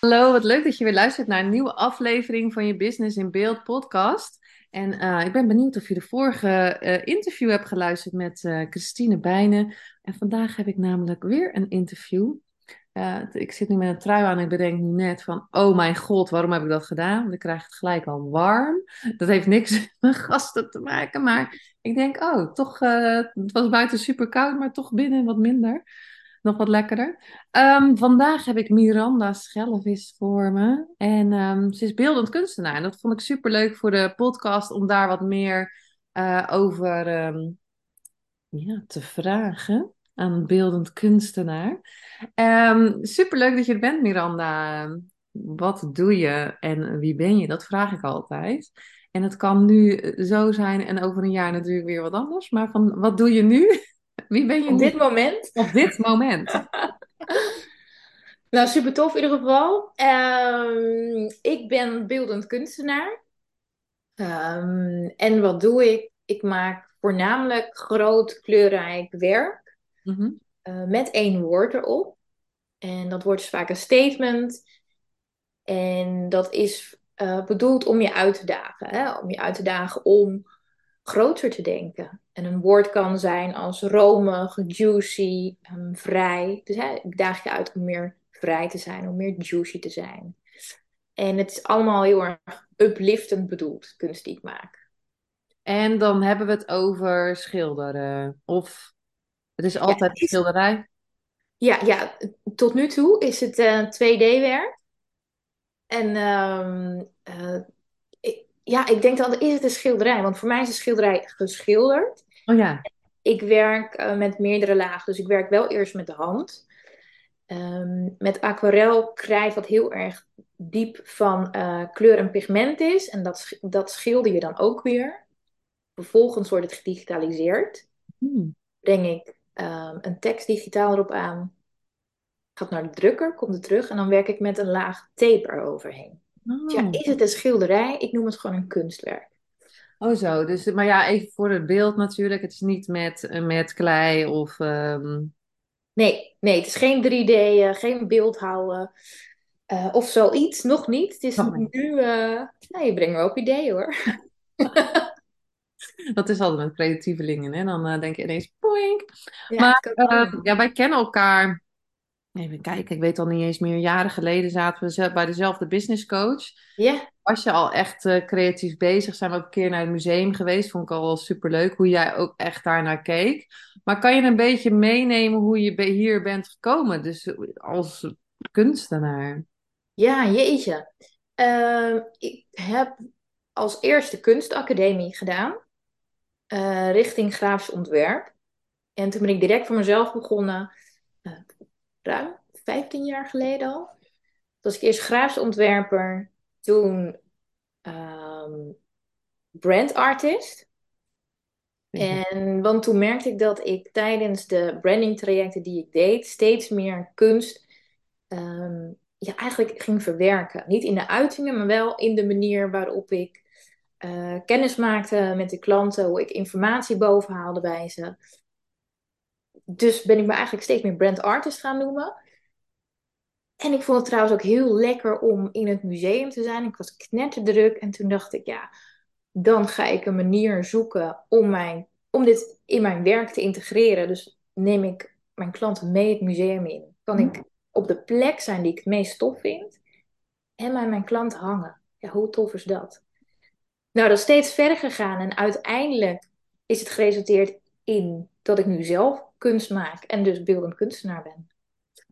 Hallo, wat leuk dat je weer luistert naar een nieuwe aflevering van je Business in Beeld podcast. En uh, ik ben benieuwd of je de vorige uh, interview hebt geluisterd met uh, Christine Bijnen. En vandaag heb ik namelijk weer een interview. ik zit nu met een trui aan en ik bedenk nu net van, oh mijn god, waarom heb ik dat gedaan? Want ik krijg het gelijk al warm. Dat heeft niks met mijn gasten te maken, maar ik denk, oh, toch, het was buiten super koud, maar toch binnen wat minder nog wat lekkerder. Um, vandaag heb ik Miranda Schellevis voor me. En um, ze is beeldend kunstenaar. En dat vond ik super leuk voor de podcast om daar wat meer uh, over um, ja, te vragen aan beeldend kunstenaar. super leuk dat je er bent, Miranda. Wat doe je en wie ben je? Dat vraag ik altijd. En het kan nu zo zijn en over een jaar natuurlijk weer wat anders. Maar van wat doe je nu? Wie ben je op dit moment? Op dit moment. nou, super tof in ieder geval. Um, ik ben beeldend kunstenaar. Um, en wat doe ik? Ik maak voornamelijk groot kleurrijk werk. Mm -hmm. uh, met één woord erop. En dat wordt dus vaak een statement. En dat is uh, bedoeld om je uit te dagen. Hè? Om je uit te dagen om groter te denken. En een woord kan zijn als romig, juicy, um, vrij. Dus hè, ik daag je uit om meer vrij te zijn, om meer juicy te zijn. En het is allemaal heel erg upliftend bedoeld, kunst die ik maak. En dan hebben we het over schilderen. Of het is altijd ja, schilderij? Ja, ja, tot nu toe is het uh, 2D-werk. En um, uh, ja, ik denk dan is het een schilderij. Want voor mij is een schilderij geschilderd. Oh ja. Ik werk uh, met meerdere lagen. Dus ik werk wel eerst met de hand. Um, met aquarel krijg wat heel erg diep van uh, kleur en pigment is. En dat, dat schilder je dan ook weer. Vervolgens wordt het gedigitaliseerd. Hmm. Breng ik um, een tekst digitaal erop aan. Gaat naar de drukker, komt het terug. En dan werk ik met een laag tape eroverheen. Oh. Ja, is het een schilderij? Ik noem het gewoon een kunstwerk. Oh zo, dus, maar ja, even voor het beeld natuurlijk. Het is niet met, eh, met klei of... Um... Nee, nee, het is geen 3D, uh, geen beeldhouden uh, of zoiets. Nog niet. Het is nu... Uh, nou, je brengt me op ideeën hoor. Dat is altijd met creatievelingen, hè? Dan denk je ineens, poink. Ja, maar ja, wij kennen elkaar Even kijken, ik weet al niet eens meer. Jaren geleden zaten we bij dezelfde business coach. Ja. Was je al echt uh, creatief bezig? Zijn we ook een keer naar het museum geweest. Vond ik al superleuk hoe jij ook echt daar naar keek. Maar kan je een beetje meenemen hoe je hier bent gekomen? Dus als kunstenaar. Ja, jeetje. Uh, ik heb als eerste kunstacademie gedaan. Uh, richting grafisch ontwerp. En toen ben ik direct voor mezelf begonnen ruim 15 jaar geleden al. Toen was ik eerst grafisch ontwerper, toen um, brand artist. Mhm. En want toen merkte ik dat ik tijdens de branding trajecten die ik deed, steeds meer kunst um, ja, eigenlijk ging verwerken. Niet in de uitingen, maar wel in de manier waarop ik uh, kennis maakte met de klanten, hoe ik informatie bovenhaalde bij ze dus ben ik me eigenlijk steeds meer brand artist gaan noemen. En ik vond het trouwens ook heel lekker om in het museum te zijn. Ik was knetterdruk en toen dacht ik, ja, dan ga ik een manier zoeken om, mijn, om dit in mijn werk te integreren. Dus neem ik mijn klanten mee het museum in. Kan ik op de plek zijn die ik het meest tof vind en bij mijn klant hangen. Ja, hoe tof is dat? Nou, dat is steeds verder gegaan en uiteindelijk is het geresulteerd in dat ik nu zelf kunst maak en dus beeldend kunstenaar ben.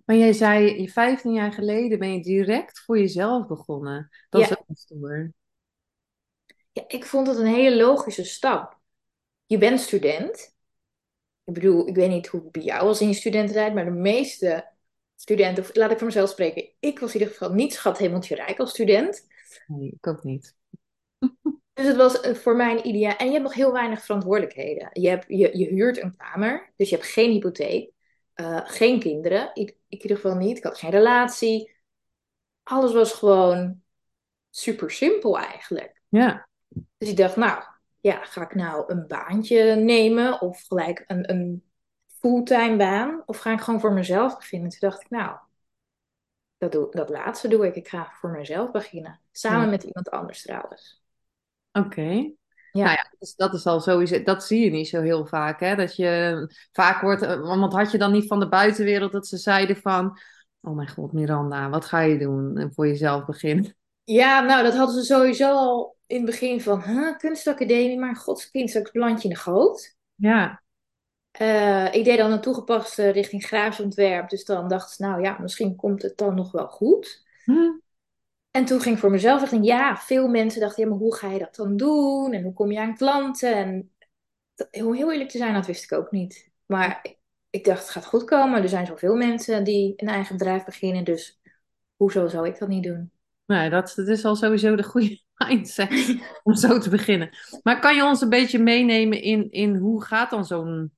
Maar jij zei, 15 jaar geleden ben je direct voor jezelf begonnen. Dat is ook een stoer. Ja, ik vond het een hele logische stap. Je bent student. ik bedoel, ik weet niet hoe het bij jou was in je studententijd, maar de meeste studenten, of laat ik voor mezelf spreken, ik was in ieder geval niet schat hemeltje rijk als student. Nee, ik ook niet. Dus het was eh, voor mij een ideaal. En je hebt nog heel weinig verantwoordelijkheden. Je, hebt, je, je huurt een kamer, dus je hebt geen hypotheek, eh, geen kinderen. Ik, ik in ieder geval niet. Ik had geen relatie. Alles was gewoon super simpel eigenlijk. Ja. Dus ik dacht, nou, ja, ga ik nou een baantje nemen of gelijk een, een fulltime baan? Of ga ik gewoon voor mezelf beginnen? Toen dacht ik, nou, dat, doe, dat laatste doe ik. Ik ga voor mezelf beginnen. Samen Ja. met iemand anders trouwens. Oké. Ja. Nou ja, dus dat is al sowieso, dat zie je niet zo heel vaak, hè? Dat je vaak wordt, eh, want had je dan niet van de buitenwereld dat ze zeiden van, oh mijn god, Miranda, wat ga je doen en voor jezelf beginnen? Ja, nou, dat hadden ze sowieso al in het begin van, huh, kunstacademie, maar godskind, straks plantje in de goot. Ja. Eh, ik deed dan een toegepaste richting grafisch ontwerp, dus dan dacht ik, nou ja, misschien komt het dan nog wel goed. Hm. En toen ging ik voor mezelf echt, ja, veel mensen dachten, ja, maar hoe ga je dat dan doen? En hoe kom je aan klanten? En dat- heel, eerlijk te zijn, dat wist ik ook niet. Maar ik, ik dacht, het gaat goed komen. Er zijn zoveel mensen die een eigen bedrijf beginnen, dus hoezo zou ik dat niet doen? Nee, dat, dat is al sowieso de goede mindset om zo te beginnen. Maar kan je ons een beetje meenemen in, in hoe gaat dan zo'n,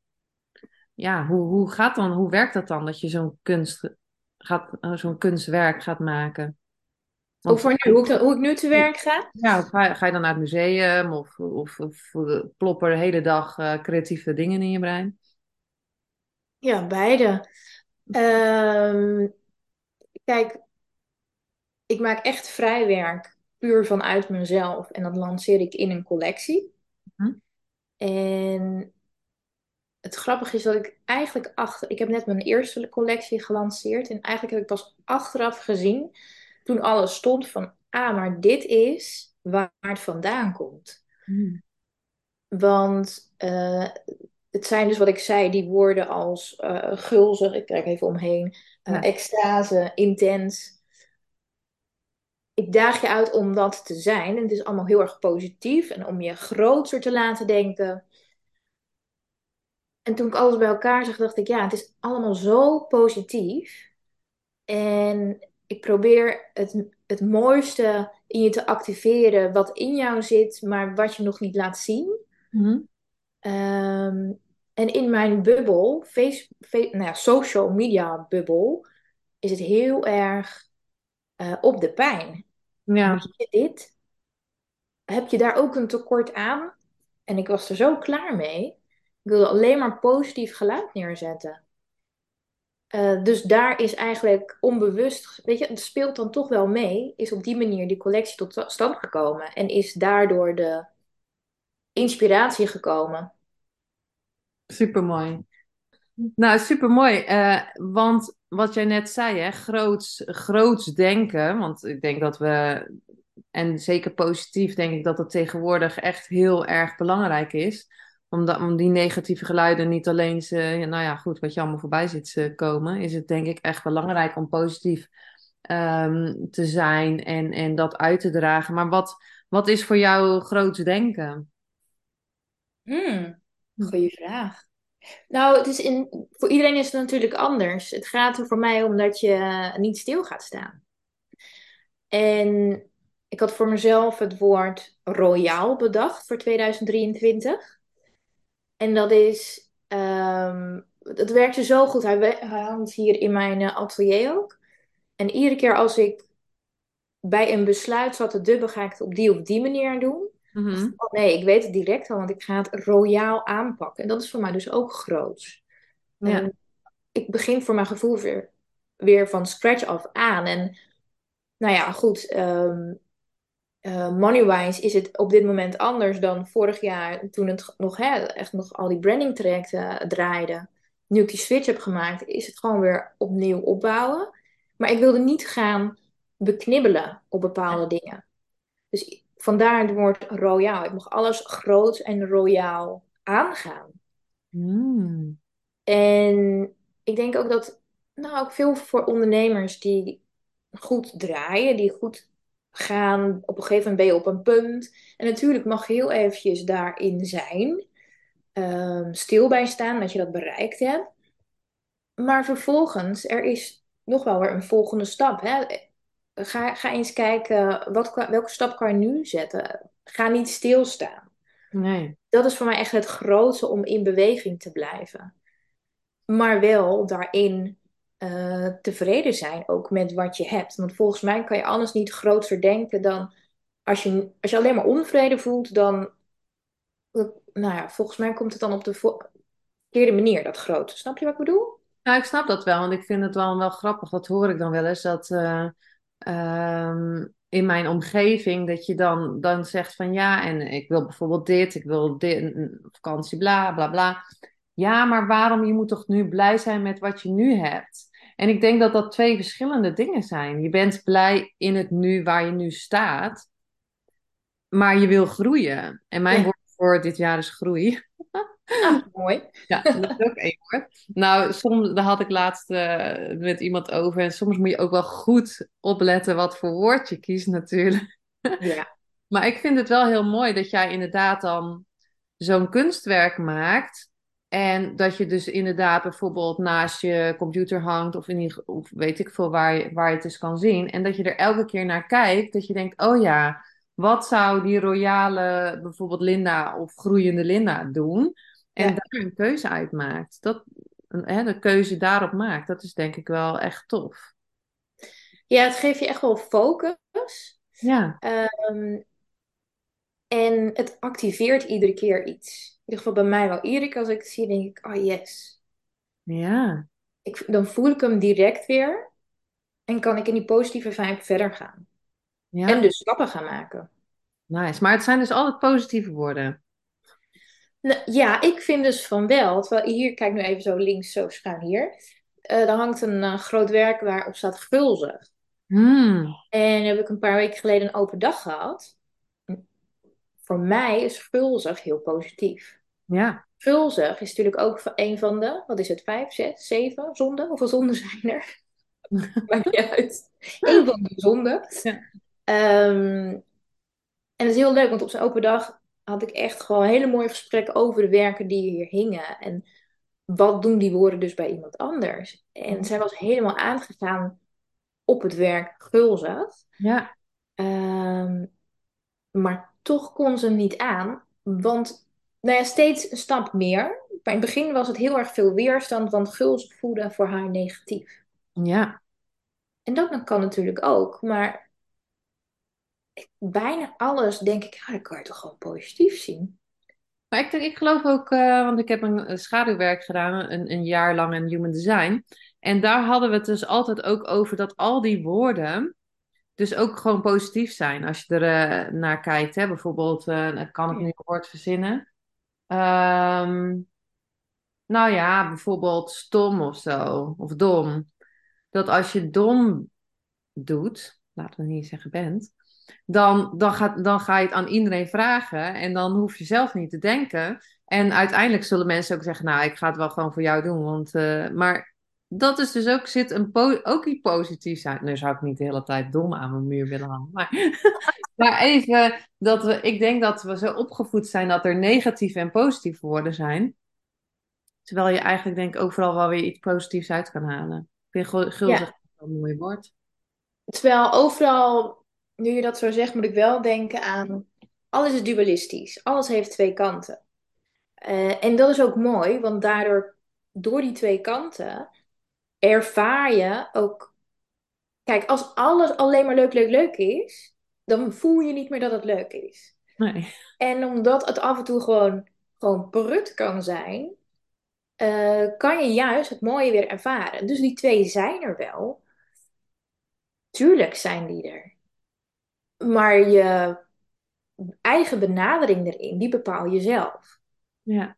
ja, hoe, hoe gaat dan, hoe werkt dat dan dat je zo'n kunst gaat, eh, zo'n kunstwerk gaat maken? Ook voor nu, hoe ik, dan- hoe ik nu te werk ga? Ja, ga, je- ga je dan naar het museum of, of, of ploppen de hele dag eh, creatieve dingen in je brein? Ja, beide. Ehm, kijk, ik maak echt vrij werk puur vanuit mezelf en dat lanceer ik in een collectie. Mhm. En het grappige is dat ik eigenlijk achter... Ik heb net mijn eerste collectie gelanceerd en eigenlijk heb ik pas achteraf gezien, toen alles stond, van ah, maar dit is waar het vandaan komt. Want eh, het zijn dus wat ik zei, die woorden als eh gulzig, ik kijk even omheen, eh, Ja. extase, intens. Ik daag je uit om dat te zijn. En het is allemaal heel erg positief en om je groter te laten denken. En toen ik alles bij elkaar zag, dacht ik, ja, het is allemaal zo positief. En ik probeer het, het mooiste in je te activeren wat in jou zit, maar wat je nog niet laat zien. Mhm. Ehm, en in mijn bubbel, face, nou ja, social media bubbel, is het heel erg eh, op de pijn. Ja, Moet je dit? Heb je daar ook een tekort aan? En ik was er zo klaar mee. Ik wilde alleen maar positief geluid neerzetten. Eh, dus daar is eigenlijk onbewust, weet je, het speelt dan toch wel mee, is op die manier die collectie tot stand gekomen en is daardoor de inspiratie gekomen. supermooi. Nou, supermooi. Eh, want wat jij net zei, hè, groots, groots denken. Want ik denk dat we, en zeker positief, denk ik dat dat tegenwoordig echt heel erg belangrijk is. Om, dat, om die negatieve geluiden niet alleen, ze, nou ja, goed, wat je allemaal voorbij ziet eh, komen, is het denk ik echt belangrijk om positief ehm, te zijn en, en dat uit te dragen. Maar wat, wat is voor jou groots denken? Hmm, goeie vraag. Nou, het is in, voor iedereen is het natuurlijk anders. Het gaat er voor mij om dat je niet stil gaat staan. En ik had voor mezelf het woord royaal bedacht voor 2023. En dat is, ehm dat werkte zo goed. Hij, hangt hier in mijn eh, atelier ook. En iedere keer als ik bij een besluit zat te dubben, ga ik het op die of die manier doen. Mhm. Oh, nee, ik weet het direct al, want ik ga het royaal aanpakken. En dat is voor mij dus ook groots. Ja. En ik begin voor mijn gevoel weer, weer van scratch af aan. En nou ja, goed. ehm eh, money-wise is het op dit moment anders dan vorig jaar toen het nog, hè, echt nog al die branding trajecten draaide. Nu ik die switch heb gemaakt, is het gewoon weer opnieuw opbouwen. Maar ik wilde niet gaan beknibbelen op bepaalde dingen. Dus vandaar het woord royaal. Ik mag alles groot en royaal aangaan. Mm. En ik denk ook dat, nou, ook veel voor ondernemers die goed draaien, die goed gaan, op een gegeven moment ben je op een punt. En natuurlijk mag je heel eventjes daarin zijn. ehm, stil bij staan dat je dat bereikt hebt. Maar vervolgens, er is nog wel weer een volgende stap. Hè? Ga, ga eens kijken, wat, welke stap kan je nu zetten? Ga niet stilstaan. Nee. Dat is voor mij echt het grootste om in beweging te blijven. Maar wel daarin uh, tevreden zijn ook met wat je hebt. Want volgens mij kan je anders niet groter denken dan als je, als je alleen maar onvrede voelt, dan, nou ja, volgens mij komt het dan op de verkeerde manier, dat grote. Snap je wat ik bedoel? Nou, ik snap dat wel, want ik vind het wel, wel grappig. Dat hoor ik dan wel eens, dat uh, in mijn omgeving, dat je dan, dan zegt van ja, en ik wil bijvoorbeeld dit, ik wil dit, vakantie, bla, bla, bla. Ja, maar waarom? Je moet toch nu blij zijn met wat je nu hebt? En ik denk dat dat twee verschillende dingen zijn. Je bent blij in het nu waar je nu staat, maar je wil groeien. En mijn woord voor dit jaar is groei. Ah, mooi. Ja, dat is ook één woord. Nou, soms, daar had ik laatst uh, met iemand over. En soms moet je ook wel goed opletten wat voor woord je kiest natuurlijk. Ja. maar ik vind het wel heel mooi dat jij inderdaad dan zo'n kunstwerk maakt. En dat je dus inderdaad bijvoorbeeld naast je computer hangt, of, in die, of weet ik veel waar je, waar je het dus kan zien. En dat je er elke keer naar kijkt, dat je denkt: oh ja, wat zou die royale, bijvoorbeeld Linda of groeiende Linda doen? En daar een keuze uit maakt. Dat, hè, de keuze daarop maakt, dat is denk ik wel echt tof. Ja, het geeft je echt wel focus. Ja. Um, en het activeert iedere keer iets. In ieder geval bij mij wel. Iedere keer als ik het zie, denk ik, oh yes. Ja. Ik, dan voel ik hem direct weer. En kan ik in die positieve vibe verder gaan. Ja. En dus stappen gaan maken. Nice. Maar het zijn dus altijd positieve woorden. Nou, ja, ik vind dus van wel. Terwijl hier, kijk nu even zo links, zo schuin hier. Uh, er hangt een uh, groot werk waarop staat gulzig. Hmm. En heb ik een paar weken geleden een open dag gehad. Voor mij is gulzig heel positief. Ja. Gulzig is natuurlijk ook een van de, wat is het, vijf, zes, zeven zonden? Hoeveel zonden zijn er? Maakt niet uit. Eén van de zonden. Ja. Um, en het is heel leuk, want op zijn open dag had ik echt gewoon hele mooie gesprekken over de werken die hier hingen. En wat doen die woorden dus bij iemand anders? En zij was helemaal aangegaan op het werk gulzig. Ja. Um, maar toch kon ze hem niet aan, want nou ja, steeds een stap meer. Maar in het begin was het heel erg veel weerstand, want gulzig voelde voor haar negatief. Ja. En dat kan natuurlijk ook, maar bijna alles denk ik, ja, dat kan je toch gewoon positief zien. Maar ik, ik geloof ook, uh, want ik heb een, schaduwwerk gedaan, een, een jaar lang in human design. En daar hadden we het dus altijd ook over dat al die woorden dus ook gewoon positief zijn als je er uh, naar kijkt. Hè? Bijvoorbeeld, uh, kan ik nu een woord verzinnen? Um, nou ja, bijvoorbeeld stom of zo, of dom. Dat als je dom doet, laten we niet zeggen bent, dan, dan, gaat, dan ga je het aan iedereen vragen en dan hoef je zelf niet te denken. En uiteindelijk zullen mensen ook zeggen, nou, ik ga het wel gewoon voor jou doen. Want, uh, maar dat is dus ook, zit een ook iets positiefs uit. Nu zou ik niet de hele tijd dom aan mijn muur willen hangen. Maar, maar even, dat we, ik denk dat we zo opgevoed zijn dat er negatieve en positieve woorden zijn. Terwijl je eigenlijk denk ik overal wel weer iets positiefs uit kan halen. Ik vind gulzig een mooi woord. Terwijl overal nu je dat zo zegt, moet ik wel denken aan alles is dualistisch. Alles heeft twee kanten. Uh, en dat is ook mooi, want daardoor, door die twee kanten, ervaar je ook. Kijk, als alles alleen maar leuk, leuk, leuk is, dan voel je niet meer dat het leuk is. Nee. En omdat het af en toe gewoon, gewoon prut kan zijn, uh, kan je juist het mooie weer ervaren. Dus die twee zijn er wel. Tuurlijk zijn die er. Maar je eigen benadering erin, die bepaal je zelf. Ja.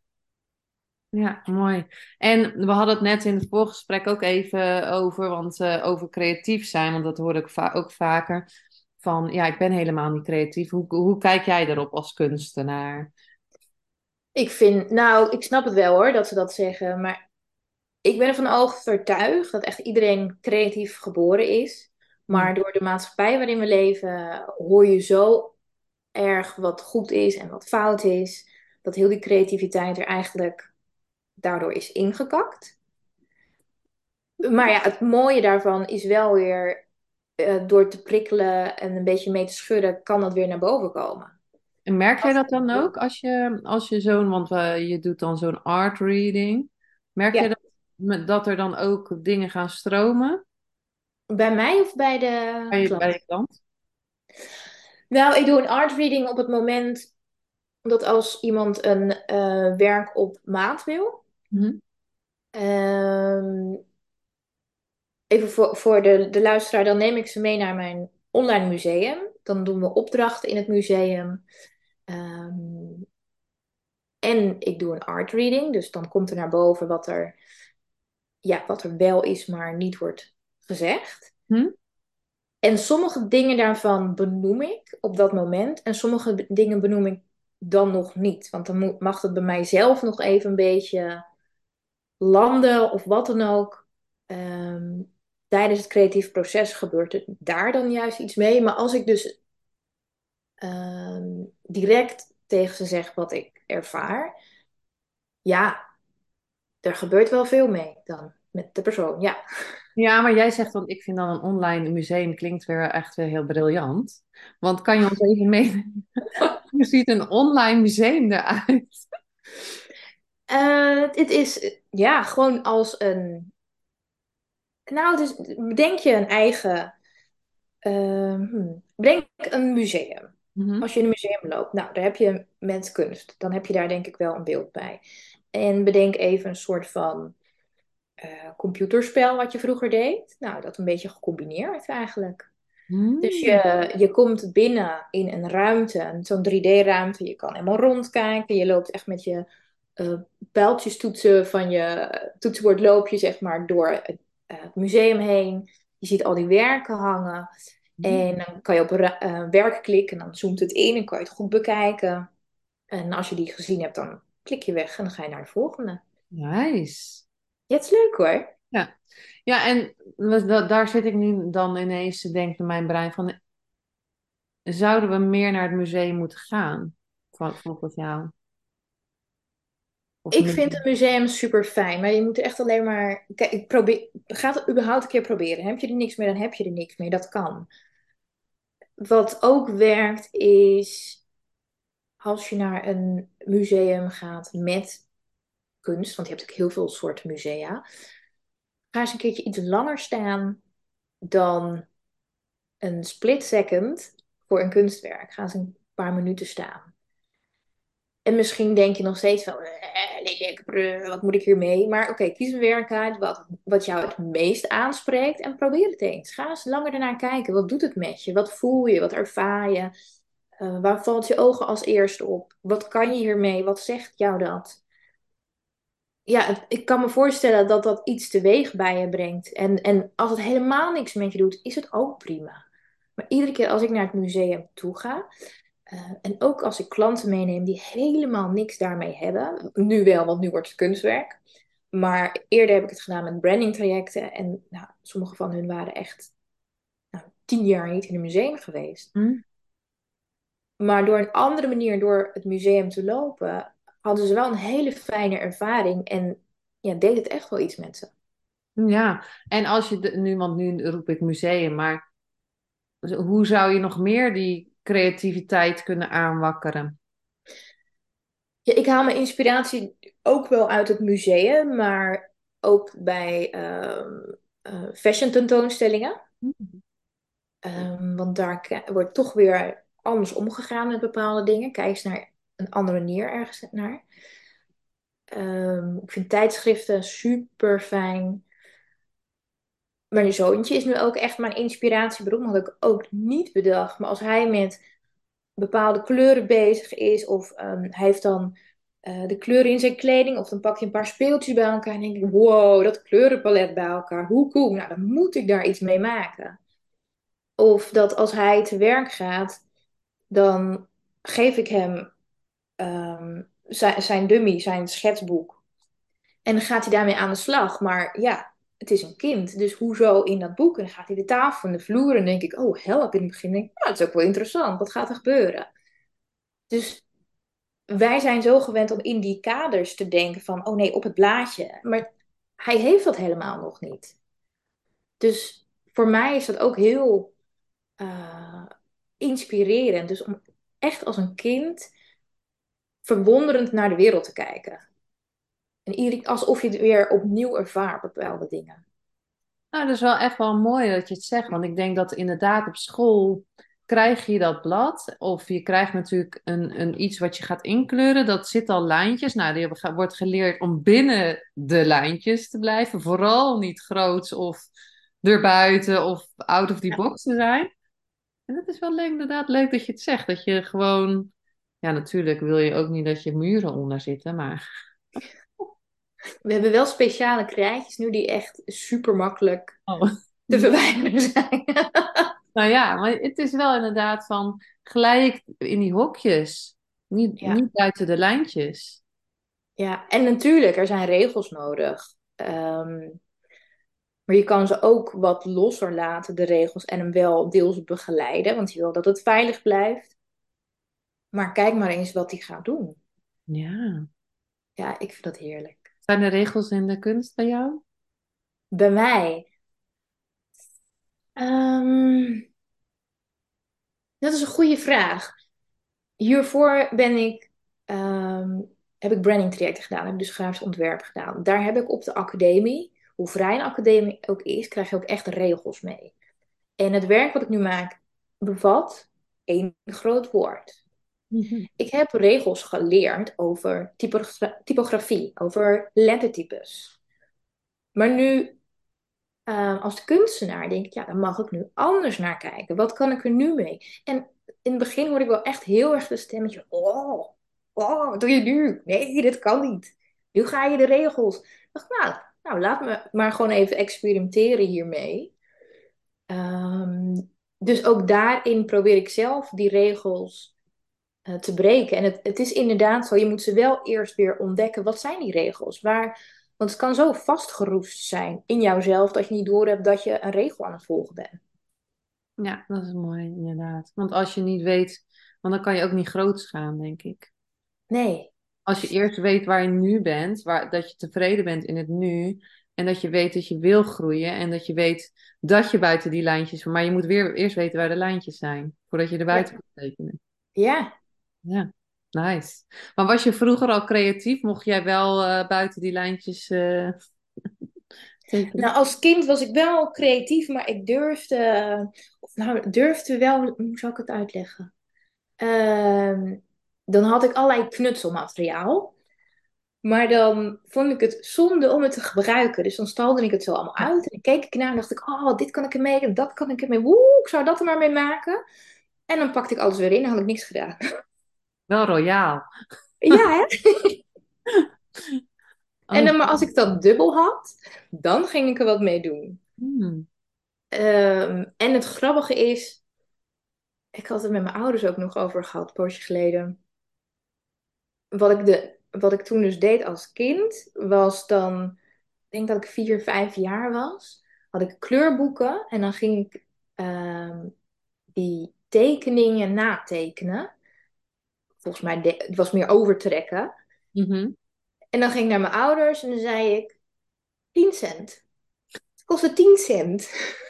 Ja, mooi. En we hadden het net in het voorgesprek ook even over, want uh, over creatief zijn, want dat hoor ik va ook vaker. Van ja, ik ben helemaal niet creatief. Hoe, hoe kijk jij erop als kunstenaar? Ik vind, nou, ik snap het wel hoor dat ze dat zeggen, maar ik ben ervan overtuigd dat echt iedereen creatief geboren is. Maar mm. door de maatschappij waarin we leven, hoor je zo erg wat goed is en wat fout is. dat heel die creativiteit er eigenlijk daardoor is ingekakt. Maar ja, het mooie daarvan is wel weer uh, door te prikkelen en een beetje mee te schudden, kan dat weer naar boven komen. En merk jij dat dan ook als je, als je zo'n, want uh, je doet dan zo'n art reading, merk je dat, dat er dan ook dingen gaan stromen? Bij mij of bij de bij, klant? Bij de klant? Nou, ik doe een art reading op het moment dat als iemand een uh, werk op maat wil. Mm even voor, voor de, de luisteraar, dan neem ik ze mee naar mijn online museum. Dan doen we opdrachten in het museum. Um, en ik doe een art reading, dus dan komt er naar boven wat er, ja, wat er wel is, maar niet wordt gezegd. Hm? En sommige dingen daarvan benoem ik op dat moment, en sommige dingen benoem ik dan nog niet. Want dan moet, mag het bij mijzelf nog even een beetje landen of wat dan ook. Um, tijdens het creatief proces gebeurt er daar dan juist iets mee. Maar als ik dus ehm, direct tegen ze zeg wat ik ervaar, ja, er gebeurt wel veel mee dan met de persoon, ja. Ja, maar jij zegt dan, ik vind dan een online museum klinkt weer echt weer heel briljant. Want kan je ons even meenemen? Hoe ziet een online museum eruit? Uh, het is ja, gewoon als een nou, dus bedenk je een eigen. Uh, bedenk een museum. Mhm. Als je in een museum loopt, nou, daar heb je met kunst. Dan heb je daar denk ik wel een beeld bij. En bedenk even een soort van uh, computerspel wat je vroeger deed. Nou, dat een beetje gecombineerd eigenlijk. Dus je, je komt binnen in een ruimte, zo'n 3D-ruimte. Je kan helemaal rondkijken. Je loopt echt met je uh, pijltjes toetsen van je toetsenbord loop je zeg maar door het eh, het museum heen. Je ziet al die werken hangen. Mhm. En dan kan je op uh, werk klikken en dan zoomt het in en kan je het goed bekijken. En als je die gezien hebt, dan klik je weg en dan ga je naar de volgende. Nice. Ja, het is leuk hoor. Ja, ja en daar zit ik nu dan ineens te denken in mijn brein van... Zouden we meer naar het museum moeten gaan? Volgens jou? Ik vind een museum super fijn, maar je moet echt alleen maar. Kijk, ik probeer. Ga het überhaupt een keer proberen. Heb je er niks meer, dan heb je er niks meer. Dat kan. Wat ook werkt is. Als je naar een museum gaat met kunst, want je hebt ook heel veel soorten musea. Ga eens een keertje iets langer staan dan een split second voor een kunstwerk. Ga eens een paar minuten staan. En misschien denk je nog steeds van, eh, wat moet ik hiermee? Maar oké, kies een werk uit wat, wat jou het meest aanspreekt en probeer het eens. Ga eens langer ernaar kijken. Wat doet het met je? Wat voel je? Wat ervaar je? Uh, waar valt je ogen als eerste op? Wat kan je hiermee? Wat zegt jou dat? Ja, ik kan me voorstellen dat dat iets teweeg bij je brengt. En, en als het helemaal niks met je doet, is het ook prima. Maar iedere keer als ik naar het museum toe ga, eh, en ook als ik klanten meeneem die helemaal niks daarmee hebben. Nu wel, want nu wordt het kunstwerk. Maar eerder heb ik het gedaan met branding trajecten. En nou, sommige van hun waren echt nou, tien jaar niet in een museum geweest. Hm. Maar door een andere manier, door het museum te lopen, hadden ze wel een hele fijne ervaring. En ja, deed het echt wel iets met ze. Ja, en als je nu, want nu roep ik museum, maar hoe zou je nog meer die creativiteit kunnen aanwakkeren? Ja, ik haal mijn inspiratie ook wel uit het museum, maar ook bij uh, fashion tentoonstellingen. Um, want daar wordt toch weer anders omgegaan met bepaalde dingen. Kijk eens naar een andere manier ergens naar. Um, ik vind tijdschriften super fijn. Mijn zoontje is nu ook echt mijn inspiratiebron. Had ik ook niet bedacht. Maar als hij met bepaalde kleuren bezig is. Of um, hij heeft dan uh, de kleuren in zijn kleding. Of dan pak je een paar speeltjes bij elkaar. En denk ik, wow, dat kleurenpalet bij elkaar. Hoe cool. Nou, dan moet ik daar iets mee maken. Of dat als hij te werk gaat. Dan geef ik hem um, zijn, zijn dummy, zijn schetsboek. En dan gaat hij daarmee aan de slag. Maar ja, het is een kind, dus hoezo in dat boek? En dan gaat hij de tafel en de vloer en denk ik, oh help. In het begin denk ik, nou, dat is ook wel interessant. Wat gaat er gebeuren? Dus wij zijn zo gewend om in die kaders te denken van, oh nee, op het blaadje. Maar hij heeft dat helemaal nog niet. Dus voor mij is dat ook heel uh, inspirerend. Dus om echt als een kind verwonderend naar de wereld te kijken. En alsof je het weer opnieuw ervaart, bepaalde dingen. Nou, dat is wel echt wel mooi dat je het zegt. Want ik denk dat inderdaad op school krijg je dat blad. Of je krijgt natuurlijk een, een iets wat je gaat inkleuren. Dat zit al lijntjes. Nou, die wordt geleerd om binnen de lijntjes te blijven. Vooral niet groots of erbuiten of out of the box te zijn. En dat is wel leuk, inderdaad leuk dat je het zegt. Dat je gewoon... Ja, natuurlijk wil je ook niet dat je muren onder zitten, maar... We hebben wel speciale krijtjes nu die echt super makkelijk oh. te verwijderen zijn. nou ja, maar het is wel inderdaad van gelijk in die hokjes. Niet, niet buiten de lijntjes. Ja, en natuurlijk, er zijn regels nodig. Ehm, maar je kan ze ook wat losser laten, de regels, en hem wel deels begeleiden, want je wil dat het veilig blijft. Maar kijk maar eens wat hij gaat doen. Ja. Ja, ik vind dat heerlijk. Zijn er regels in de kunst bij jou? Bij mij? Ehm, dat is een goede vraag. Hiervoor ben ik, um, heb ik branding trajecten gedaan, heb dus grafisch ontwerp gedaan. Daar heb ik op de academie hoe vrij een academie ook is, krijg je ook echt regels mee. En het werk wat ik nu maak bevat één groot woord. Mhm. Ik heb regels geleerd over typografie, over lettertypes. Maar nu, uh, als kunstenaar, denk ik, ja, dan mag ik nu anders naar kijken. Wat kan ik er nu mee? En in het begin hoorde ik wel echt heel erg de stemmetje, oh, oh, wat doe je nu? Nee, dit kan niet. Nu ga je de regels. Ik dacht, nou, nou, laat me maar gewoon even experimenteren hiermee. Ehm, dus ook daarin probeer ik zelf die regels uh, te breken. En het, het is inderdaad zo, je moet ze wel eerst weer ontdekken. Wat zijn die regels? Waar, want het kan zo vastgeroest zijn in jouzelf dat je niet doorhebt dat je een regel aan het volgen bent. Ja, dat is mooi, inderdaad. Want als je niet weet, want dan kan je ook niet groots gaan, denk ik. Nee, als je eerst weet waar je nu bent, waar, dat je tevreden bent in het nu. En dat je weet dat je wil groeien. En dat je weet dat je buiten die lijntjes. Maar je moet weer eerst weten waar de lijntjes zijn. Voordat je er buiten kunt tekenen. Ja. Ja, nice. Maar was je vroeger al creatief? Mocht jij wel uh, buiten die lijntjes uh, tekenen? Nou, als kind was ik wel creatief, maar ik durfde. Nou, durfde wel. Hoe zou ik het uitleggen? Uh, dan had ik allerlei knutselmateriaal. Maar dan vond ik het zonde om het te gebruiken. Dus dan stalde ik het zo allemaal uit. En keek ik naar en dacht ik, oh, dit kan ik ermee en dat kan ik ermee. Woe, ik zou dat er maar mee maken. En dan pakte ik alles weer in en had ik niks gedaan. Wel royaal. Ja, hè? en dan, maar als ik dat dubbel had, dan ging ik er wat mee doen. Hmm. Ehm, en het grappige is, ik had het met mijn ouders ook nog over gehad, een poosje geleden wat ik, de, wat ik toen dus deed als kind, was dan, ik denk dat ik vier, vijf jaar was, had ik kleurboeken en dan ging ik ehm, die tekeningen natekenen. Volgens mij, het was meer overtrekken. Mhm. En dan ging ik naar mijn ouders en dan zei ik, 10 cent. Het kostte 10 cent.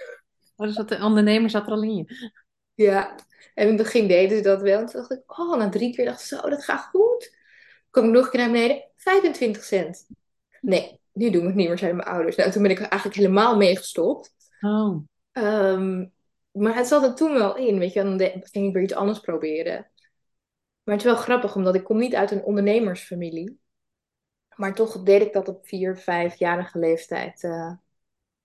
Oh, dus dat de ondernemer zat er al in je. Ja, en in het begin deden ze dat wel. En toen dacht ik, oh, na drie keer dacht ik, zo, dat gaat goed kom ik nog een keer naar beneden, 25 cent. Nee, nu doen we het niet meer, zeiden mijn ouders. Nou, toen ben ik eigenlijk helemaal mee gestopt. Oh. Um, maar het zat er toen wel in, weet je, dan ging ik weer iets anders proberen. Maar het is wel grappig, omdat ik kom niet uit een ondernemersfamilie. Maar toch deed ik dat op vier, vijfjarige leeftijd. Uh,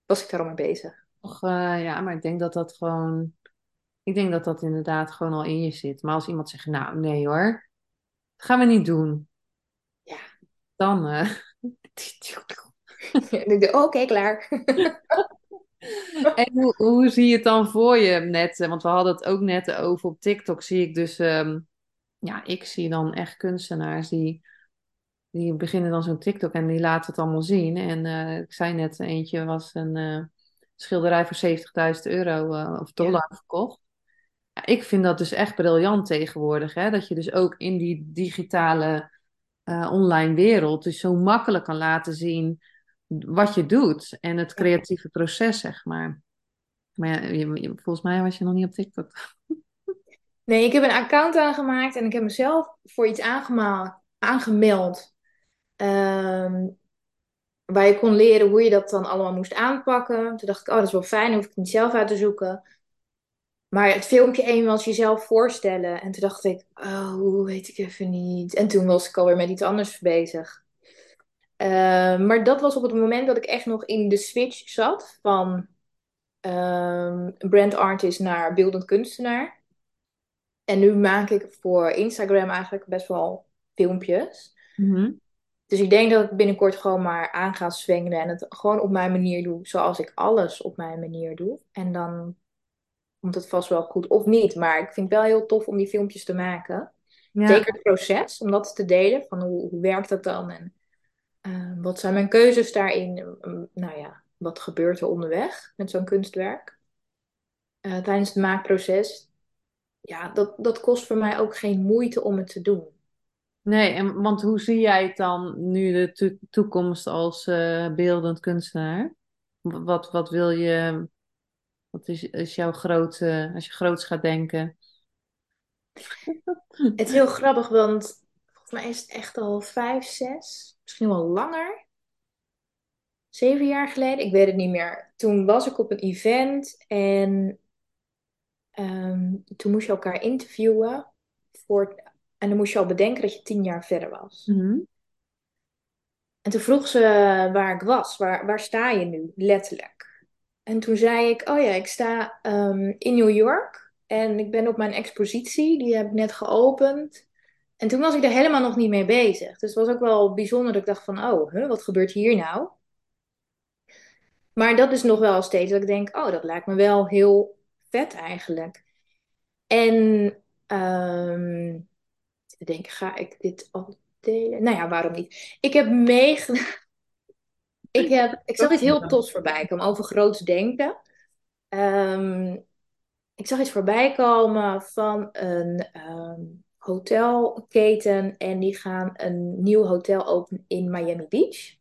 was ik daar al mee bezig. Och, uh, ja, maar ik denk dat dat gewoon... Ik denk dat dat inderdaad gewoon al in je zit. Maar als iemand zegt, nou nee hoor, dat gaan we niet doen dan. Uh... Oké, klaar. en hoe, hoe, zie je het dan voor je net? Want we hadden het ook net over op TikTok. Zie ik dus, um, ja, ik zie dan echt kunstenaars die, die beginnen dan zo'n TikTok en die laten het allemaal zien. En uh, ik zei net, eentje was een uh, schilderij voor 70.000 euro of dollar ja. verkocht. Ja, ik vind dat dus echt briljant tegenwoordig, hè? Dat je dus ook in die digitale eh, online wereld dus zo makkelijk kan laten zien wat je doet en het creatieve proces, zeg maar. Maar ja, volgens mij was je nog niet op TikTok. Nee, ik heb een account aangemaakt en ik heb mezelf voor iets aangemeld. ehm, waar je kon leren hoe je dat dan allemaal moest aanpakken. Toen dacht ik, oh, dat is wel fijn, hoef ik niet zelf uit te zoeken. Maar het filmpje één was jezelf voorstellen. En toen dacht ik, oh, weet ik even niet. En toen was ik alweer met iets anders bezig. Eh, maar dat was op het moment dat ik echt nog in de switch zat van ehm brand artist naar beeldend kunstenaar. En nu maak ik voor Instagram eigenlijk best wel filmpjes. Mhm. Dus ik denk dat ik binnenkort gewoon maar aan ga zwengelen en het gewoon op mijn manier doe, zoals ik alles op mijn manier doe. En dan komt het vast wel goed, of niet. Maar ik vind het wel heel tof om die filmpjes te maken. Ja, Zeker het proces, om dat te delen, van hoe, hoe werkt dat dan en eh, wat zijn mijn keuzes daarin? Um, nou ja, wat gebeurt er onderweg met zo'n kunstwerk? Eh, tijdens het maakproces, ja, dat, dat kost voor mij ook geen moeite om het te doen. nee, en, want hoe zie jij het dan nu de to- toekomst als eh, beeldend kunstenaar? Wat, wat wil je, wat is, is jouw grote, als je groots gaat denken? Het is heel grappig, want volgens mij is het echt al vijf, zes, misschien wel langer. Zeven jaar geleden, ik weet het niet meer. Toen was ik op een event en ehm, toen moest je elkaar interviewen. Voor, en dan moest je al bedenken dat je tien jaar verder was. Mhm. En toen vroeg ze waar ik was. Waar, waar sta je nu? Letterlijk. En toen zei ik, oh ja, ik sta ehm, in New York. En ik ben op mijn expositie. Die heb ik net geopend. En toen was ik er helemaal nog niet mee bezig. Dus het was ook wel bijzonder dat ik dacht van, oh, huh, wat gebeurt hier nou? Maar dat is nog wel steeds dat ik denk, oh, dat lijkt me wel heel vet eigenlijk. En ehm ik denk, ga ik dit al delen? Nou ja, waarom niet? Ik heb meegedaan. Ik, heb, ik zag iets heel tofs voorbij komen over groots denken. Ehm, ik zag iets voorbij komen van een ehm, hotelketen en die gaan een nieuw hotel openen in Miami Beach.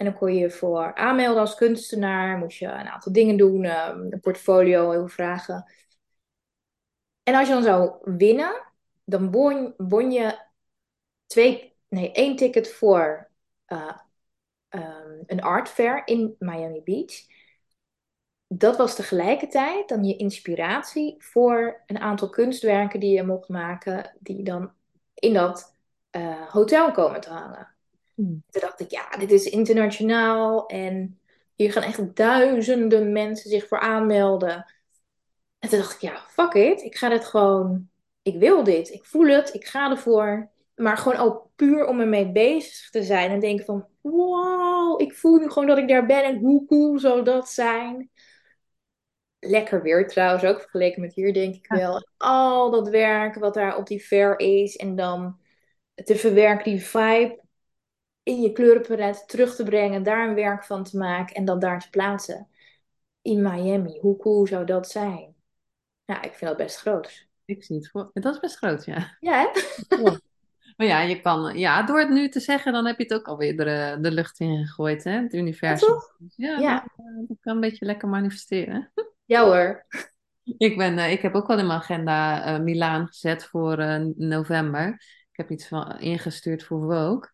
En dan kon je je voor aanmelden als kunstenaar, moest je een aantal dingen doen, ehm, een portfolio, heel veel vragen. En als je dan zou winnen, dan won, je twee, nee, één ticket voor eh, ehm, een art fair in Miami Beach. Dat was tegelijkertijd dan je inspiratie voor een aantal kunstwerken die je mocht maken, die dan in dat eh, hotel komen te hangen. Hmm. Toen dacht ik, ja, dit is internationaal en hier gaan echt duizenden mensen zich voor aanmelden. En toen dacht ik, ja, fuck it. Ik ga dit gewoon, ik wil dit, ik voel het, ik ga ervoor. Maar gewoon ook puur om ermee bezig te zijn en denken van, wow, ik voel nu gewoon dat ik daar ben en hoe cool zou dat zijn. Lekker weer trouwens, ook vergeleken met hier denk ik wel. Al dat werk wat daar op die fair is en dan te verwerken die vibe in je kleurenpalet terug te brengen, daar een werk van te maken en dan daar te plaatsen. In Miami, hoe cool zou dat zijn? Ja, ik vind dat best groot. Ik zie het voor. Dat is best groot, ja. Ja, hè? Maar ja, je kan, ja, door het nu te zeggen, dan heb je het ook alweer de, de lucht in gegooid, hè? Het universum. toch? Ja, Ja. dan, eh, dat kan een beetje lekker manifesteren. Ja hoor. Ik, ben, eh, ik heb ook wel in mijn agenda eh Milaan gezet voor november. Ik heb iets van ingestuurd voor Vogue.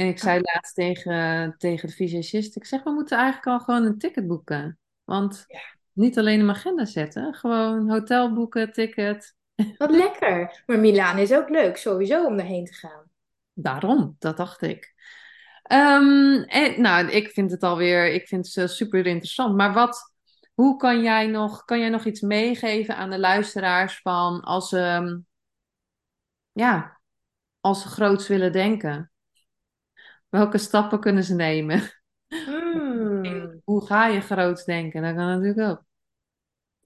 En ik zei laatst tegen, tegen de visagist, ik zeg, we moeten eigenlijk al gewoon een ticket boeken. Want Ja. niet alleen mijn agenda zetten, gewoon hotel boeken, ticket. Wat lekker. Maar Milaan is ook leuk, sowieso om daarheen te gaan. Daarom, dat dacht ik. Ehm, en, nou, ik vind het alweer, ik vind het super interessant. Maar wat, hoe kan jij nog, kan jij nog iets meegeven aan de luisteraars van als ze, ja, als ze groots willen denken? Welke stappen kunnen ze nemen? Hmm. Hoe ga je groots denken? Dat kan natuurlijk ook.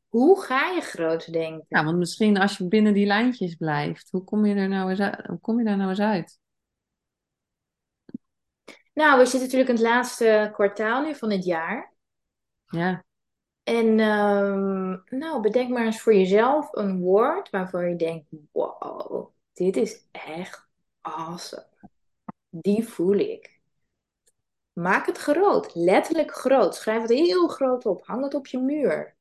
Hoe ga je groot denken? Ja, want misschien als je binnen die lijntjes blijft, hoe kom je er nou eens uit? Hoe kom je daar nou eens uit? Nou, we zitten natuurlijk in het laatste kwartaal nu van het jaar. Ja, En ehm, nou, bedenk maar eens voor jezelf een woord waarvan je denkt, wow, dit is echt awesome. Die voel ik. Maak het groot, letterlijk groot. Schrijf het heel groot op. Hang het op je muur.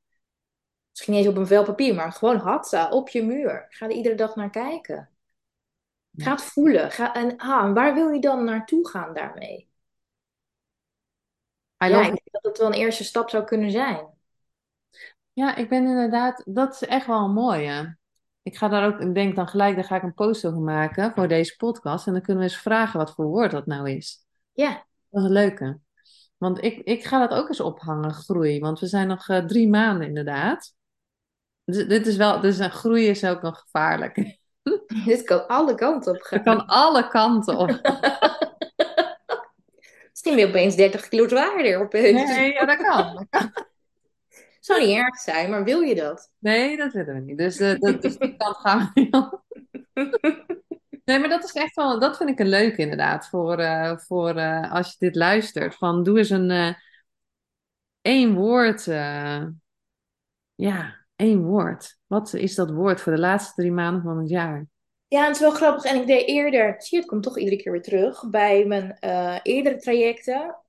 Misschien niet eens op een vel papier, maar gewoon hatsa op je muur. Ga er iedere dag naar kijken. Ga het voelen. Ga, en ah, waar wil je dan naartoe gaan daarmee? I Ja, ik denk dat het wel een eerste stap zou kunnen zijn. Ja, ik ben inderdaad, dat is echt wel een mooie. Ik ga daar ook, ik denk dan gelijk, daar ga ik een post over maken voor deze podcast. En dan kunnen we eens vragen wat voor woord dat nou is. Ja, Dat is een leuke. Want ik, ik ga dat ook eens ophangen, groei. Want we zijn nog eh, drie maanden inderdaad. Dus, dit is wel, dus een groei is ook nog gevaarlijk. dit kan alle kanten op Het gaan. kan alle kanten op. Misschien ben je opeens 30 kilo zwaarder. Opeens. Nee, ja, dat kan. Zou niet erg zijn, maar wil je dat? Nee, dat willen we niet. Dus, eh, dat, dus die kant gaan we niet op. Nee, maar dat is echt wel, dat vind ik een leuk inderdaad, voor, eh, voor eh, als je dit luistert. Van doe eens een één woord, ja, één woord. Wat is dat woord voor de laatste drie maanden van het jaar? Ja, het is wel grappig. En ik deed eerder, zie je, het komt toch iedere keer weer terug. Bij mijn eerdere trajecten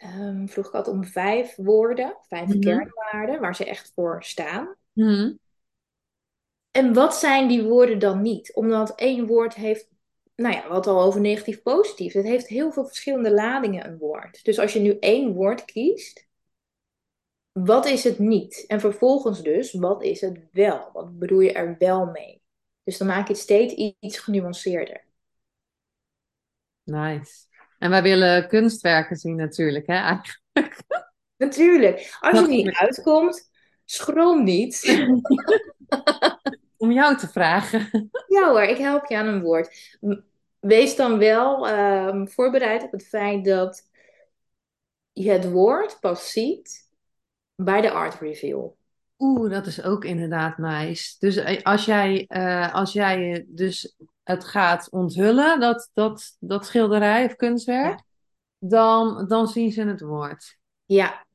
ehm, vroeg ik altijd om vijf woorden, vijf Mhm. kernwaarden, waar ze echt voor staan. Mhm. En wat zijn die woorden dan niet? Omdat één woord heeft, nou ja, wat al over negatief positief. Het heeft heel veel verschillende ladingen, een woord. Dus als je nu één woord kiest, wat is het niet? En vervolgens dus, wat is het wel? Wat bedoel je er wel mee? Dus dan maak je het steeds iets genuanceerder. Nice. En wij willen kunstwerken zien natuurlijk, hè? eigenlijk. Natuurlijk, als je er niet uitkomt, schroom niet. Om jou te vragen. Ja hoor, ik help je aan een woord. Wees dan wel ehm, voorbereid op het feit dat je het woord pas ziet bij de art reveal. Oeh, dat is ook inderdaad nice. Dus eh, als jij, eh, als jij dus het gaat onthullen, dat, dat, dat schilderij of kunstwerk, Ja. dan, dan zien ze het woord. Ja,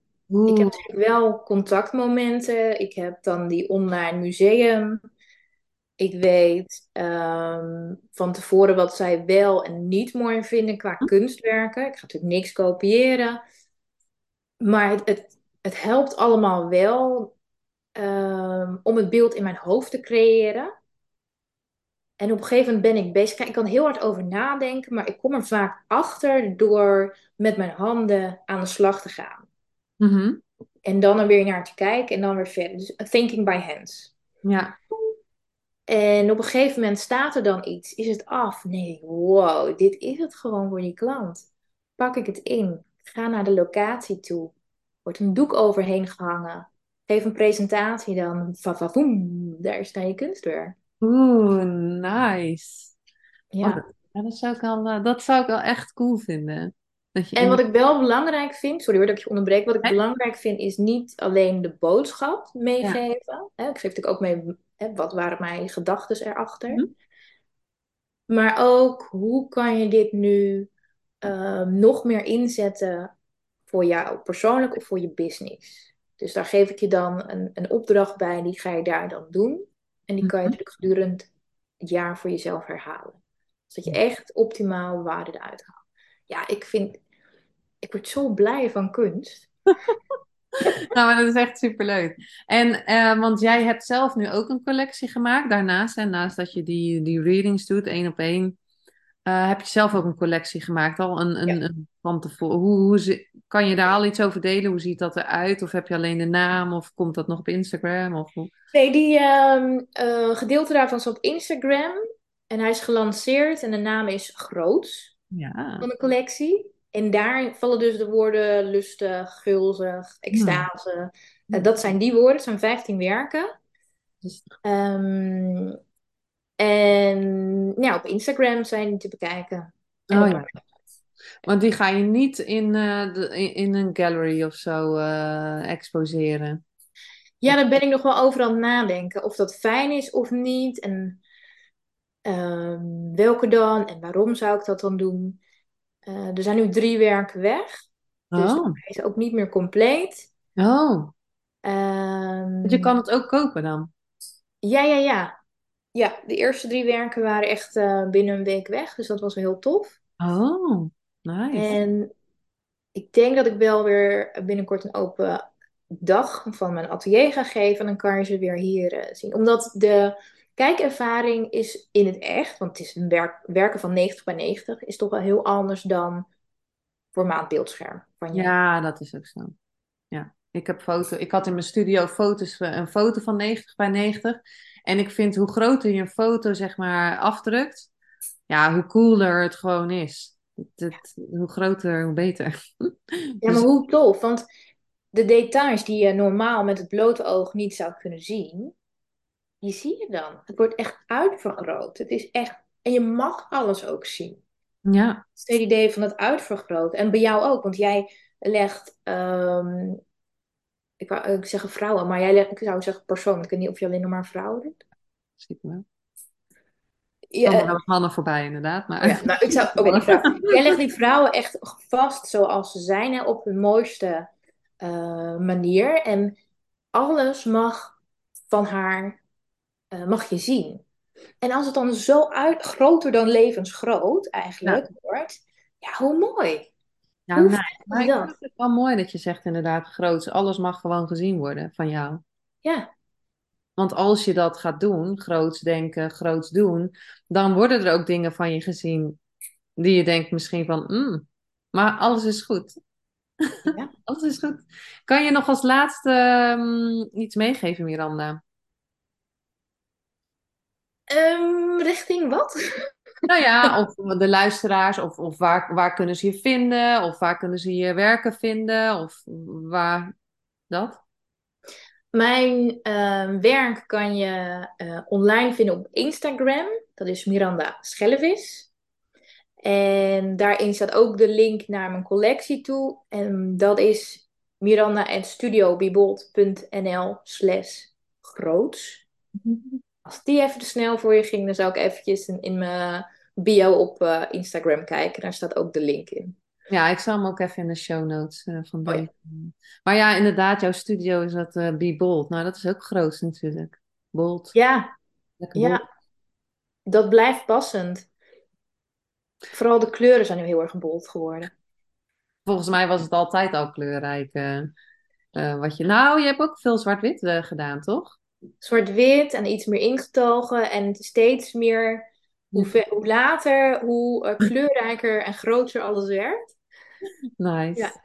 ik heb natuurlijk wel contactmomenten. Ik heb dan die online museum. Ik weet ehm, van tevoren wat zij wel en niet mooi vinden qua kunstwerken. Ik ga natuurlijk niks kopiëren. Maar het, het, het helpt allemaal wel ehm, om het beeld in mijn hoofd te creëren. En op een gegeven moment ben ik bezig. Ik kan heel hard over nadenken, maar ik kom er vaak achter door met mijn handen aan de slag te gaan. mhm. En dan er weer naar te kijken en dan weer verder. Dus thinking by hands. Ja. En op een gegeven moment staat er dan iets. Is het af? Nee, wow, dit is het gewoon voor die klant. Pak ik het in. Ga naar de locatie toe. Wordt een doek overheen gehangen. Geef een presentatie dan. Vavavoem, daar staat je kunstwerk. Oeh, nice. Oh, Ja. dat, zou ik al, eh, dat zou ik wel echt cool vinden. Dat je En in- wat ik wel belangrijk vind, sorry hoor dat ik je onderbreek, wat ik belangrijk vind is niet alleen de boodschap meegeven. Hè, ik geef natuurlijk ook mee, hè, wat waren mijn gedachten erachter. Mhm. Maar ook, hoe kan je dit nu ehm, nog meer inzetten voor jou persoonlijk of voor je business? Dus daar geef ik je dan een, een opdracht bij, die ga je daar dan doen. En die kan je Mhm. natuurlijk gedurende het jaar voor jezelf herhalen. Zodat je echt optimaal waarde eruit haalt. Ja, ik vind, ik word zo blij van kunst. Nou, maar dat is echt superleuk. En, eh, want jij hebt zelf nu ook een collectie gemaakt daarnaast. En naast dat je die, die readings doet, één op één, eh, heb je zelf ook een collectie gemaakt al een, een, Ja. een van tevoren. Hoe, hoe kan je daar al iets over delen? Hoe ziet dat eruit? Of heb je alleen de naam? Of komt dat nog op Instagram? Of hoe? Nee, die ehm, eh, gedeelte daarvan is op Instagram. En hij is gelanceerd en de naam is Groots Ja. van de collectie. En daar vallen dus de woorden lustig, gulzig, extase. Eh, dat zijn die woorden, het zijn 15 werken. Ehm, en ja, op Instagram zijn die te bekijken. En Oh ja. Want die ga je niet in, eh, de, in, een gallery of zo eh, exposeren. Ja, daar ben ik nog wel over aan het nadenken. Of dat fijn is of niet. En ehm, welke dan? En waarom zou ik dat dan doen? Eh, er zijn nu drie werken weg. Dus Oh. hij is ook niet meer compleet. Oh. Ehm, Want je kan het ook kopen dan. Ja, ja, ja. Ja, de eerste drie werken waren echt eh, binnen een week weg. Dus dat was wel heel tof. Oh, nice. En ik denk dat ik wel weer binnenkort een open dag van mijn atelier ga geven. En dan kan je ze weer hier eh, zien. Omdat de kijkervaring is in het echt, want het is een werk, werken van 90 bij 90, is toch wel heel anders dan formaat beeldscherm. Van je. Ja, dat is ook zo. Ja, ik heb foto. Ik had in mijn studio foto's, eh, een foto van 90 bij 90. En ik vind hoe groter je een foto zeg maar afdrukt, ja, hoe cooler het gewoon is. Het, het- hoe groter, hoe beter. Ja, Dus- maar hoe tof. Want de details die je normaal met het blote oog niet zou kunnen zien, die zie je dan. Het wordt echt uitvergroot. Het is echt... En je mag alles ook zien. ja, Het is het idee van het uitvergroten. En bij jou ook, want jij legt... ehm, ik wou ik zeggen vrouwen, maar jij legt... Ik zou zeggen persoon. Ik weet niet of je alleen nog maar vrouwen doet. zie ik wel. Ja, wel mannen voorbij inderdaad, maar Ja, nou, ik zou, oké, die vrouw. Jij legt die vrouwen echt vast zoals ze zijn, hè, op hun mooiste eh, manier. En alles mag van haar, eh, mag je zien. En als het dan zo uit, groter dan levensgroot eigenlijk wordt, ja, hoe mooi. Hoe nou, maar ik dat? vind het wel mooi dat je zegt inderdaad groots. Alles mag gewoon gezien worden van jou. Ja, Want als je dat gaat doen, groots denken, groots doen, dan worden er ook dingen van je gezien die je denkt misschien van, "Mm, maar alles is goed. Ja. Alles is goed. Kan je nog als laatste ehm, iets meegeven, Miranda? Ehm, richting wat? Nou ja, of de luisteraars, of, of waar, waar kunnen ze je vinden, of waar kunnen ze je werken vinden, of waar dat? Mijn ehm, werk kan je eh, online vinden op Instagram. Dat is Miranda Schellevis. En daarin staat ook de link naar mijn collectie toe. En dat is miranda.studiobibold.nl slash groots. Als die even te snel voor je ging, dan zou ik eventjes in, in mijn bio op eh, Instagram kijken. Daar staat ook de link in. Ja, ik zal hem ook even in de show notes eh, van Oh ja. deze. Maar ja, inderdaad, jouw studio is dat Be Bold. Nou, dat is ook groot natuurlijk. Bold. Ja, Lekker bold. ja, dat blijft passend. Vooral de kleuren zijn nu heel erg bold geworden. Volgens mij was het altijd al kleurrijk. wat je... Nou, je hebt ook veel zwart-wit gedaan, toch? Zwart-wit en iets meer ingetogen. En steeds meer, hoe, hoe later, hoe eh, kleurrijker en groter alles werd. Nice. Ja.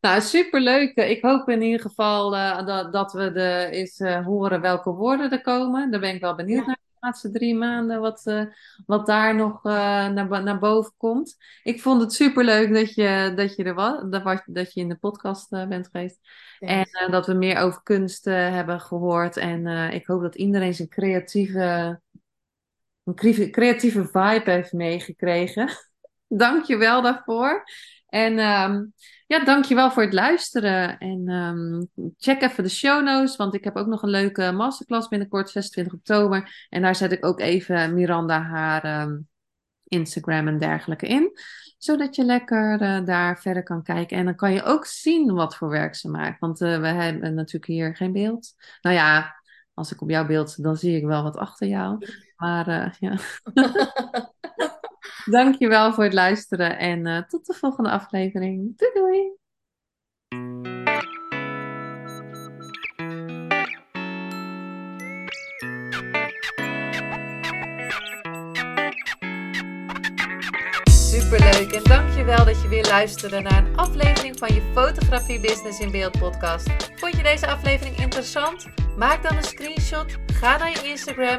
Nou, superleuk. Ik hoop in ieder geval eh, dat, dat we de, eens eh, horen welke woorden er komen. Daar ben ik wel benieuwd Ja. naar laatste drie maanden, wat, eh, wat daar nog eh, naar, naar boven komt. Ik vond het superleuk dat je, dat je er was, dat, dat je in de podcast eh, bent geweest. En Thanks. dat we meer over kunst hebben gehoord. En ik hoop dat iedereen zijn creatieve, een cre- creatieve vibe heeft meegekregen. Dank je wel daarvoor. En ehm, ja, dank je wel voor het luisteren. En ehm, check even de show notes, want ik heb ook nog een leuke masterclass binnenkort, 26 oktober. En daar zet ik ook even Miranda haar ehm, Instagram en dergelijke in. Zodat je lekker eh, daar verder kan kijken. En dan kan je ook zien wat voor werk ze maakt. Want eh, we hebben natuurlijk hier geen beeld. Nou ja, als ik op jouw beeld, dan zie ik wel wat achter jou. Maar eh, ja. Dankjewel voor het luisteren en eh, tot de volgende aflevering. Doei doei! Superleuk en dankjewel dat je weer luisterde naar een aflevering van je Fotografie Business in Beeld podcast. Vond je deze aflevering interessant? Maak dan een screenshot, ga naar je Instagram,